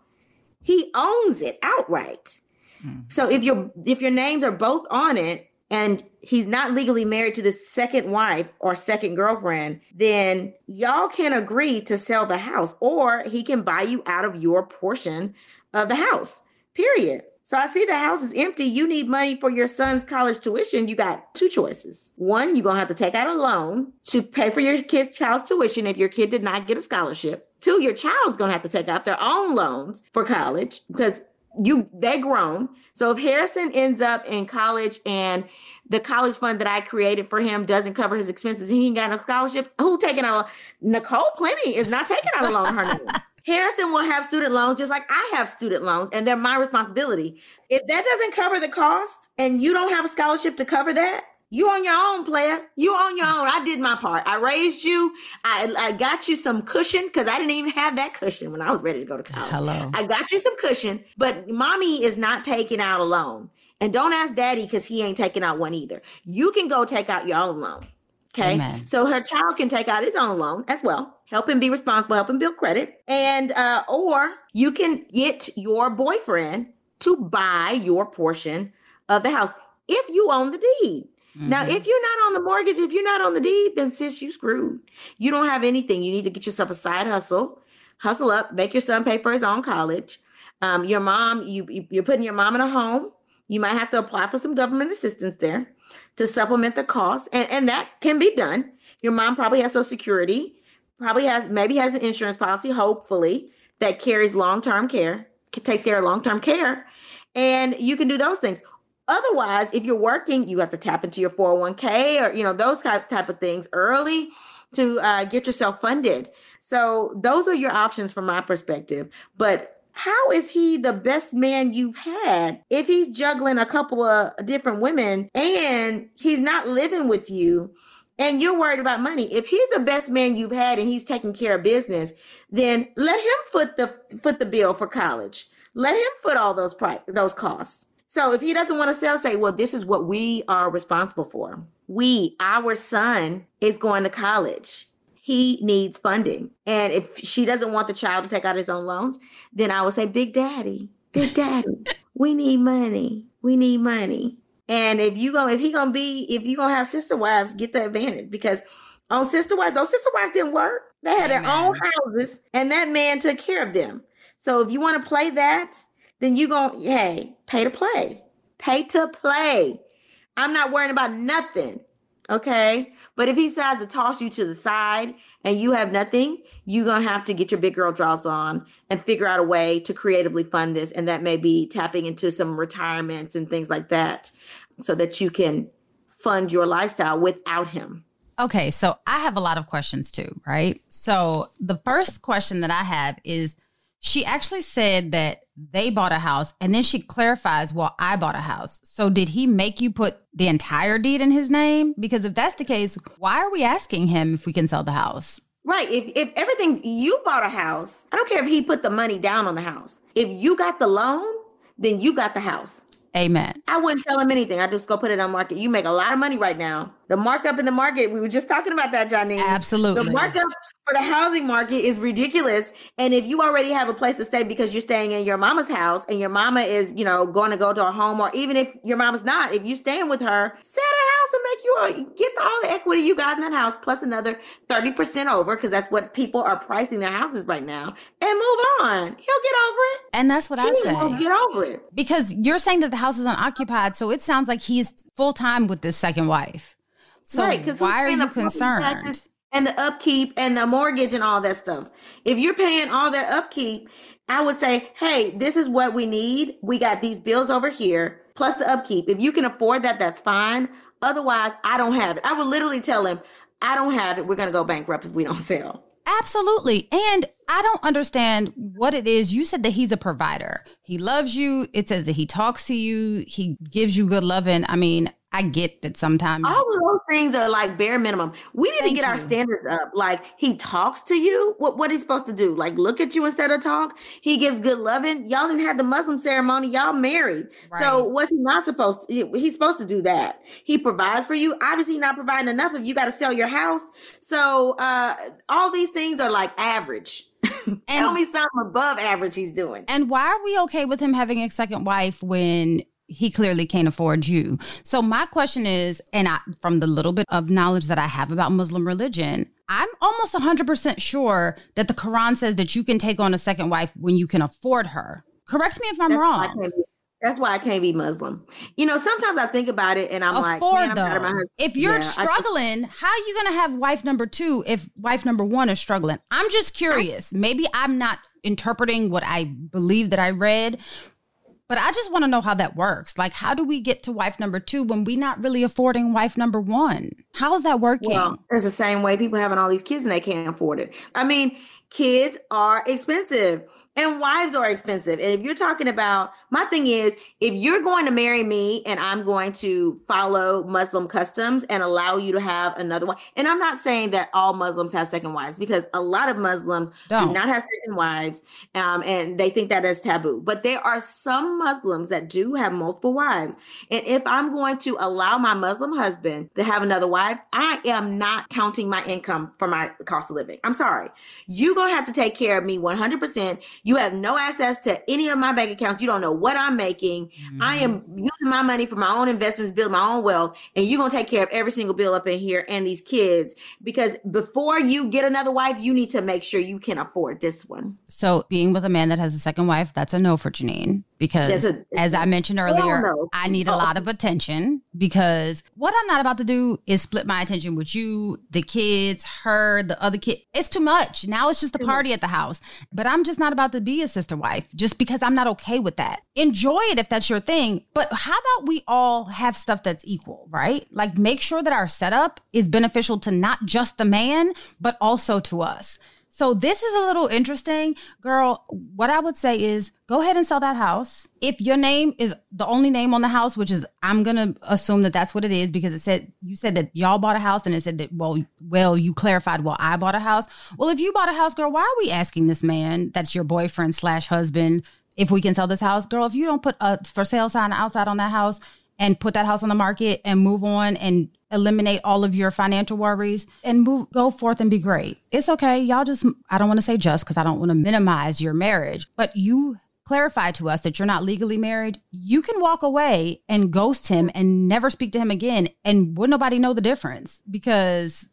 He owns it outright. Hmm. So if your if your names are both on it and he's not legally married to the second wife or second girlfriend, then y'all can agree to sell the house or he can buy you out of your portion of the house. Period. So I see the house is empty. You need money for your son's college tuition. You got two choices. One, you're going to have to take out a loan to pay for your kid's child tuition if your kid did not get a scholarship. Two, your child's going to have to take out their own loans for college because you they're grown. So if Harrison ends up in college and the college fund that I created for him doesn't cover his expenses, he ain't got no scholarship. Who taking out a Nicole Plenty is not taking out a loan. Her name. Harrison will have student loans just like I have student loans, and they're my responsibility. If that doesn't cover the cost and you don't have a scholarship to cover that, you on your own, player. You on your own. I did my part. I raised you. I, I got you some cushion because I didn't even have that cushion when I was ready to go to college. Hello. I got you some cushion, but mommy is not taking out a loan. And don't ask daddy because he ain't taking out one either. You can go take out your own loan. Okay. Amen. So her child can take out his own loan as well. Help him be responsible, help him build credit. And uh, or you can get your boyfriend to buy your portion of the house if you own the deed. Now, if you're not on the mortgage, if you're not on the deed, then sis, you screwed. You don't have anything. You need to get yourself a side hustle, hustle up, make your son pay for his own college. Um, your mom, you you- you're putting your mom in a home. You might have to apply for some government assistance there to supplement the cost, and and that can be done. Your mom probably has Social Security, probably has maybe has an insurance policy, hopefully that carries long term care, takes care of long term care, and you can do those things. Otherwise, if you're working, you have to tap into your 401k or you know those type type of things early to uh, get yourself funded. So those are your options from my perspective. But how is he the best man you've had if he's juggling a couple of different women and he's not living with you? and you're worried about money. If he's the best man you've had and he's taking care of business, then let him foot the foot the bill for college. Let him foot all those price those costs. So if he doesn't want to sell, say, well, this is what we are responsible for. We, our son, is going to college. He needs funding. And if she doesn't want the child to take out his own loans, then I would say, Big Daddy, Big Daddy, we need money. We need money. And if you go, if he gonna be, if you gonna have sister wives, get the advantage because on sister wives, those sister wives didn't work. They had their own houses, and that man took care of them. So if you want to play that, then you going hey, pay to play, pay to play. I'm not worrying about nothing. Okay. But if he decides to toss you to the side and you have nothing, you're going to have to get your big girl draws on and figure out a way to creatively fund this. And that may be tapping into some retirements and things like that so that you can fund your lifestyle without him. Okay, so I have a lot of questions too, right? So the first question that I have is she actually said that they bought a house and then she clarifies, well, I bought a house. So did he make you put the entire deed in his name? Because if that's the case, why are we asking him if we can sell the house? Right. If, if everything you bought a house, I don't care if he put the money down on the house. If you got the loan, then you got the house. Amen. I wouldn't tell him anything. I just go put it on market. You make a lot of money right now. The markup in the market, we were just talking about that, Johnny. Absolutely. The markup for the housing market is ridiculous. And if you already have a place to stay because you're staying in your mama's house and your mama is, you know, going to go to a home, or even if your mama's not, if you're staying with her, sell her house and make you a, get all the equity you got in that house plus another 30% over because that's what people are pricing their houses right now and move on. He'll get over it. And that's what I He will say. get over it. Because you're saying that the house is unoccupied, so it sounds like he's full time with this second wife. So right, because why are you concerned? and the upkeep and the mortgage and all that stuff. If you're paying all that upkeep, I would say, hey, this is what we need. We got these bills over here, plus the upkeep. If you can afford that, that's fine. Otherwise, I don't have it. I would literally tell him, I don't have it. We're going to go bankrupt if we don't sell. Absolutely. And I don't understand what it is. You said that he's a provider. He loves you. It says that he talks to you. He gives you good loving. I mean, I get that sometimes all of those things are like bare minimum. We need Thank to get you. our standards up. Like he talks to you. What what he's supposed to do? Like look at you instead of talk. He gives good loving. Y'all didn't have the Muslim ceremony. Y'all married. So Right. what's he not supposed to? He's supposed to do that. He provides for you. Obviously, not providing enough if you got to sell your house. So uh all these things are like average. Tell And- me something above average he's doing. And why are we okay with him having a second wife when he clearly can't afford you? So my question is, and I, from the little bit of knowledge that I have about Muslim religion, I'm almost 100% sure that the Quran says that you can take on a second wife when you can afford her. Correct me if I'm That's wrong. can't be- That's why I can't be Muslim. You know, sometimes I think about it and I'm like, man, I'm If you're Yeah, I just- struggling, how are you gonna have wife number two if wife number one is struggling? I'm just curious. Maybe I'm not interpreting what I believe that I read, but I just want to know how that works. Like, how do we get to wife number two when we're not really affording wife number one? How is that working? Well, it's the same way people having all these kids and they can't afford it. I mean, kids are expensive and wives are expensive. And if you're talking about my thing is if you're going to marry me and I'm going to follow Muslim customs and allow you to have another one, and I'm not saying that all Muslims have second wives because a lot of Muslims Don't. do not have second wives um, and they think that is taboo. But there are some Muslims that do have multiple wives. And if I'm going to allow my Muslim husband to have another wife, I am not counting my income for my cost of living. I'm sorry. You're going to have to take care of me 100%. You have no access to any of my bank accounts. You don't know what I'm making. I am mm-hmm. using my money for my own investments, building my own wealth. And you're going to take care of every single bill up in here and these kids. Because before you get another wife, you need to make sure you can afford this one. So being with a man that has a second wife, that's a no for Janine. Because a- as I mentioned earlier. I need a lot of attention because what I'm not about to do is split my attention with you, the kids, her, the other kid. It's too much. Now it's just a party at the house. But I'm just not about to be a sister wife just because I'm not okay with that. Enjoy it if that's your thing. But how about we all have stuff that's equal, right? Like make sure that our setup is beneficial to not just the man, but also to us. So this is a little interesting, girl. What I would say is go ahead and sell that house. If your name is the only name on the house, which is I'm gonna assume that that's what it is because it said you said that y'all bought a house and it said that well, well you clarified well I bought a house. Well, if you bought a house, girl, why are we asking this man that's your boyfriend slash husband if we can sell this house, girl? If you don't put a for sale sign outside on that house and put that house on the market and move on and eliminate all of your financial worries and move go forth and be great. It's okay. Y'all just I don't want to say just cuz I don't want to minimize your marriage, but you clarify to us that you're not legally married, you can walk away and ghost him and never speak to him again and would nobody know the difference because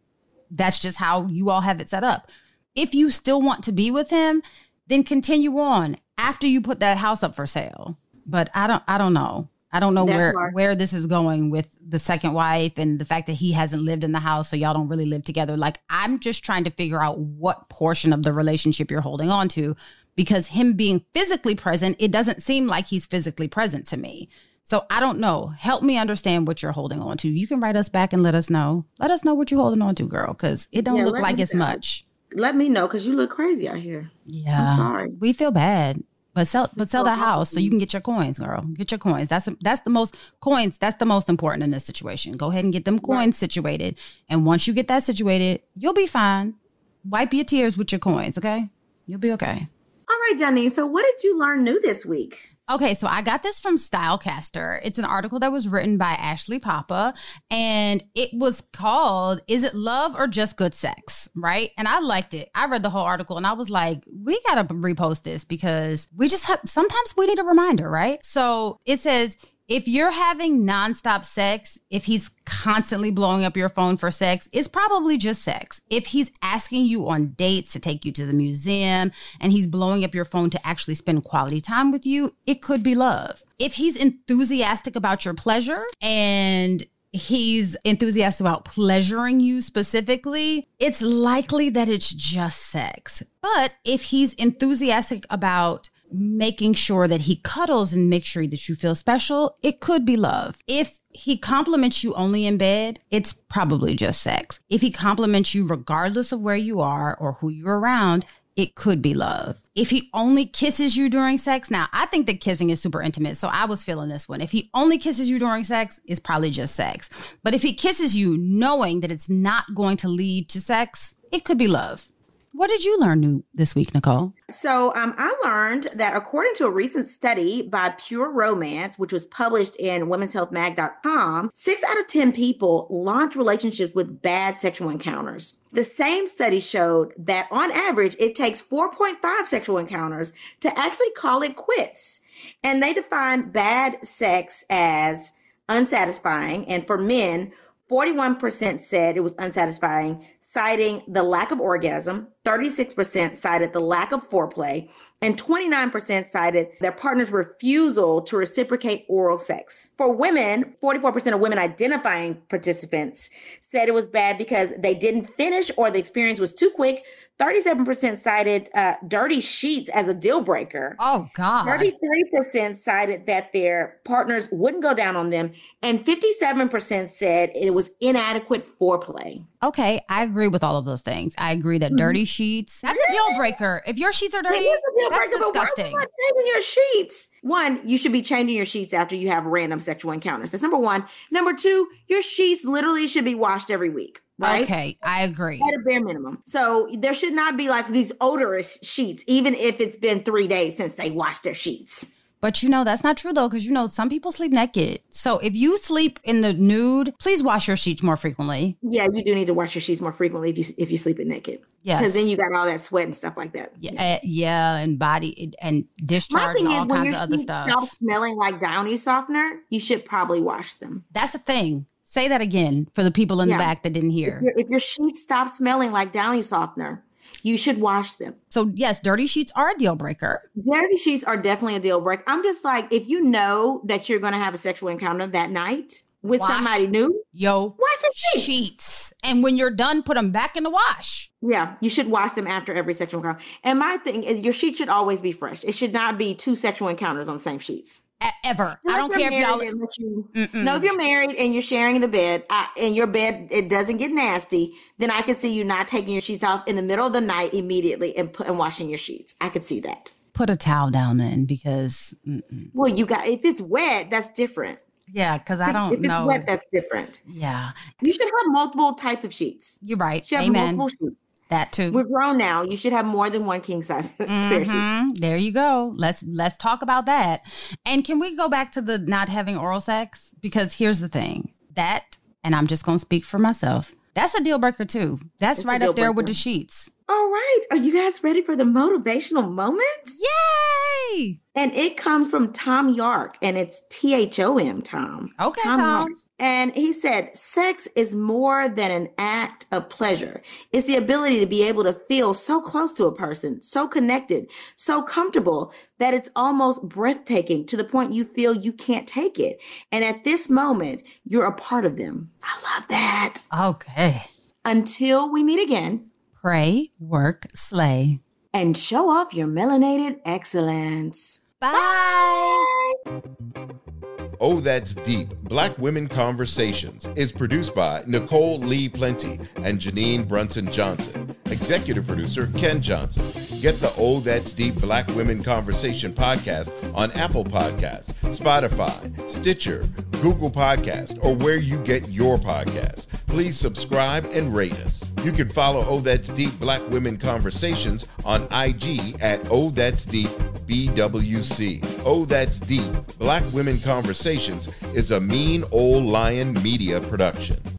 that's just how you all have it set up. If you still want to be with him, then continue on after you put that house up for sale. But I don't I don't know. I don't know That where part. where this is going with the second wife and the fact that he hasn't lived in the house so y'all don't really live together. Like I'm just trying to figure out what portion of the relationship you're holding on to because him being physically present, it doesn't seem like he's physically present to me. So I don't know. Help me understand what you're holding on to. You can write us back and let us know. Let us know what you're holding on to, girl, cuz it don't Yeah, look like it's know. much. Let me know because you look crazy out here. Yeah. I'm sorry. We feel bad. But sell but sell the house so you can get your coins, girl. Get your coins. That's that's the most coins, that's the most important in this situation. Go ahead and get them coins situated. And once you get that situated, you'll be fine. Wipe your tears with your coins, okay? You'll be okay. All right, Janine. So, what did you learn new this week? Okay, so I got this from Stylecaster. It's an article that was written by Ashley Papa, and it was called Is It Love or Just Good Sex? Right? And I liked it. I read the whole article and I was like, we got to repost this because we just have sometimes we need a reminder, right? So it says, if you're having nonstop sex, if he's constantly blowing up your phone for sex, it's probably just sex. If he's asking you on dates to take you to the museum and he's blowing up your phone to actually spend quality time with you, it could be love. If he's enthusiastic about your pleasure and he's enthusiastic about pleasuring you specifically, it's likely that it's just sex. But if he's enthusiastic about making sure that he cuddles and make sure that you feel special, it could be love. If he compliments you only in bed, it's probably just sex. If he compliments you regardless of where you are or who you're around, it could be love. If he only kisses you during sex, now I think that kissing is super intimate, so I was feeling this one. If he only kisses you during sex, it's probably just sex. But if he kisses you knowing that it's not going to lead to sex, it could be love. What did you learn new this week, Nicole? So, um, I learned that according to a recent study by Pure Romance, which was published in womenshealthmag.com, six out of 10 people launch relationships with bad sexual encounters. The same study showed that on average, it takes 4.5 sexual encounters to actually call it quits. And they define bad sex as unsatisfying. And for men, 41% said it was unsatisfying, citing the lack of orgasm. 36% cited the lack of foreplay, and 29% cited their partner's refusal to reciprocate oral sex. For women, 44% of women identifying participants said it was bad because they didn't finish or the experience was too quick. 37% cited uh, dirty sheets as a deal breaker. Oh, God. 33% cited that their partners wouldn't go down on them, and 57% said it was inadequate foreplay. Okay, I agree with all of those things. I agree that mm-hmm. dirty sheets, that's a deal breaker. If your sheets are dirty, that's breaker, but why disgusting. changing your sheets? One, you should be changing your sheets after you have random sexual encounters. That's number one. Number two, your sheets literally should be washed every week, right? Okay, I agree. At a bare minimum. So there should not be like these odorous sheets, even if it's been three days since they washed their sheets. But you know, that's not true though, because you know, some people sleep naked. So if you sleep in the nude, please wash your sheets more frequently. Yeah, you do need to wash your sheets more frequently if you if you sleep in naked. Yeah. Because then you got all that sweat and stuff like that. Yeah, uh, yeah, and body and My discharge thing and is all when kinds your of other stuff. stop smelling like downy softener, you should probably wash them. That's the thing. Say that again for the people in Yeah. the back that didn't If hear. your, if your sheets stop smelling like downy softener, you should wash them. So yes, dirty sheets are a deal breaker. Dirty sheets are definitely a deal breaker. I'm just like, if you know that you're going to have a sexual encounter that night with Wash. somebody new, Yo, wash the sheets. sheets. And when you're done, put them back in the wash. Yeah, you should wash them after every sexual encounter. And my thing is, your sheet should always be fresh. It should not be two sexual encounters on the same sheets. Ever. I don't care if y'all. married and let you-. No, if you're married and you're sharing the bed, uh, and your bed it doesn't get nasty, then I can see you not taking your sheets off in the middle of the night immediately and put, and washing your sheets. I could see that. Put a towel down then because mm-mm. Well, you got if it's wet, that's different. Yeah, because I don't if it's know. wet, that's different. yeah, You should have multiple types of sheets. you're right. You should have Amen. multiple sheets. That too. We're grown now. You should have more than one king size pair of sheets. Mhm. There you go. Let's let's talk about that. And can we go back to the not having oral sex? Because here's the thing. That, and I'm just gonna speak for myself. That's a deal breaker too. That's It's right up there with the sheets. All right. Are you guys ready for the motivational moment? Yay! And it comes from Thom Yark, and it's T H O M, Tom. Okay, Tom. Yark. And he said, sex is more than an act of pleasure. It's the ability to be able to feel so close to a person, so connected, so comfortable that it's almost breathtaking to the point you feel you can't take it. And at this moment, you're a part of them. I love that. Okay. Until we meet again Pray, work, slay. and show off your melanated excellence. Bye. Oh, That's Deep Black Women Conversations is produced by Nicole Lee Plenty and Janine Brunson Johnson. Executive producer Ken Johnson. Get the Oh That's Deep Black Women Conversation podcast on Apple Podcasts, Spotify, Stitcher, Google Podcast, or where you get your podcasts. Please subscribe and rate us. You can follow Oh That's Deep Black Women Conversations on IG at Oh That's Deep BWC. Oh That's Deep Black Women Conversations is a Mean Old Lion Media production.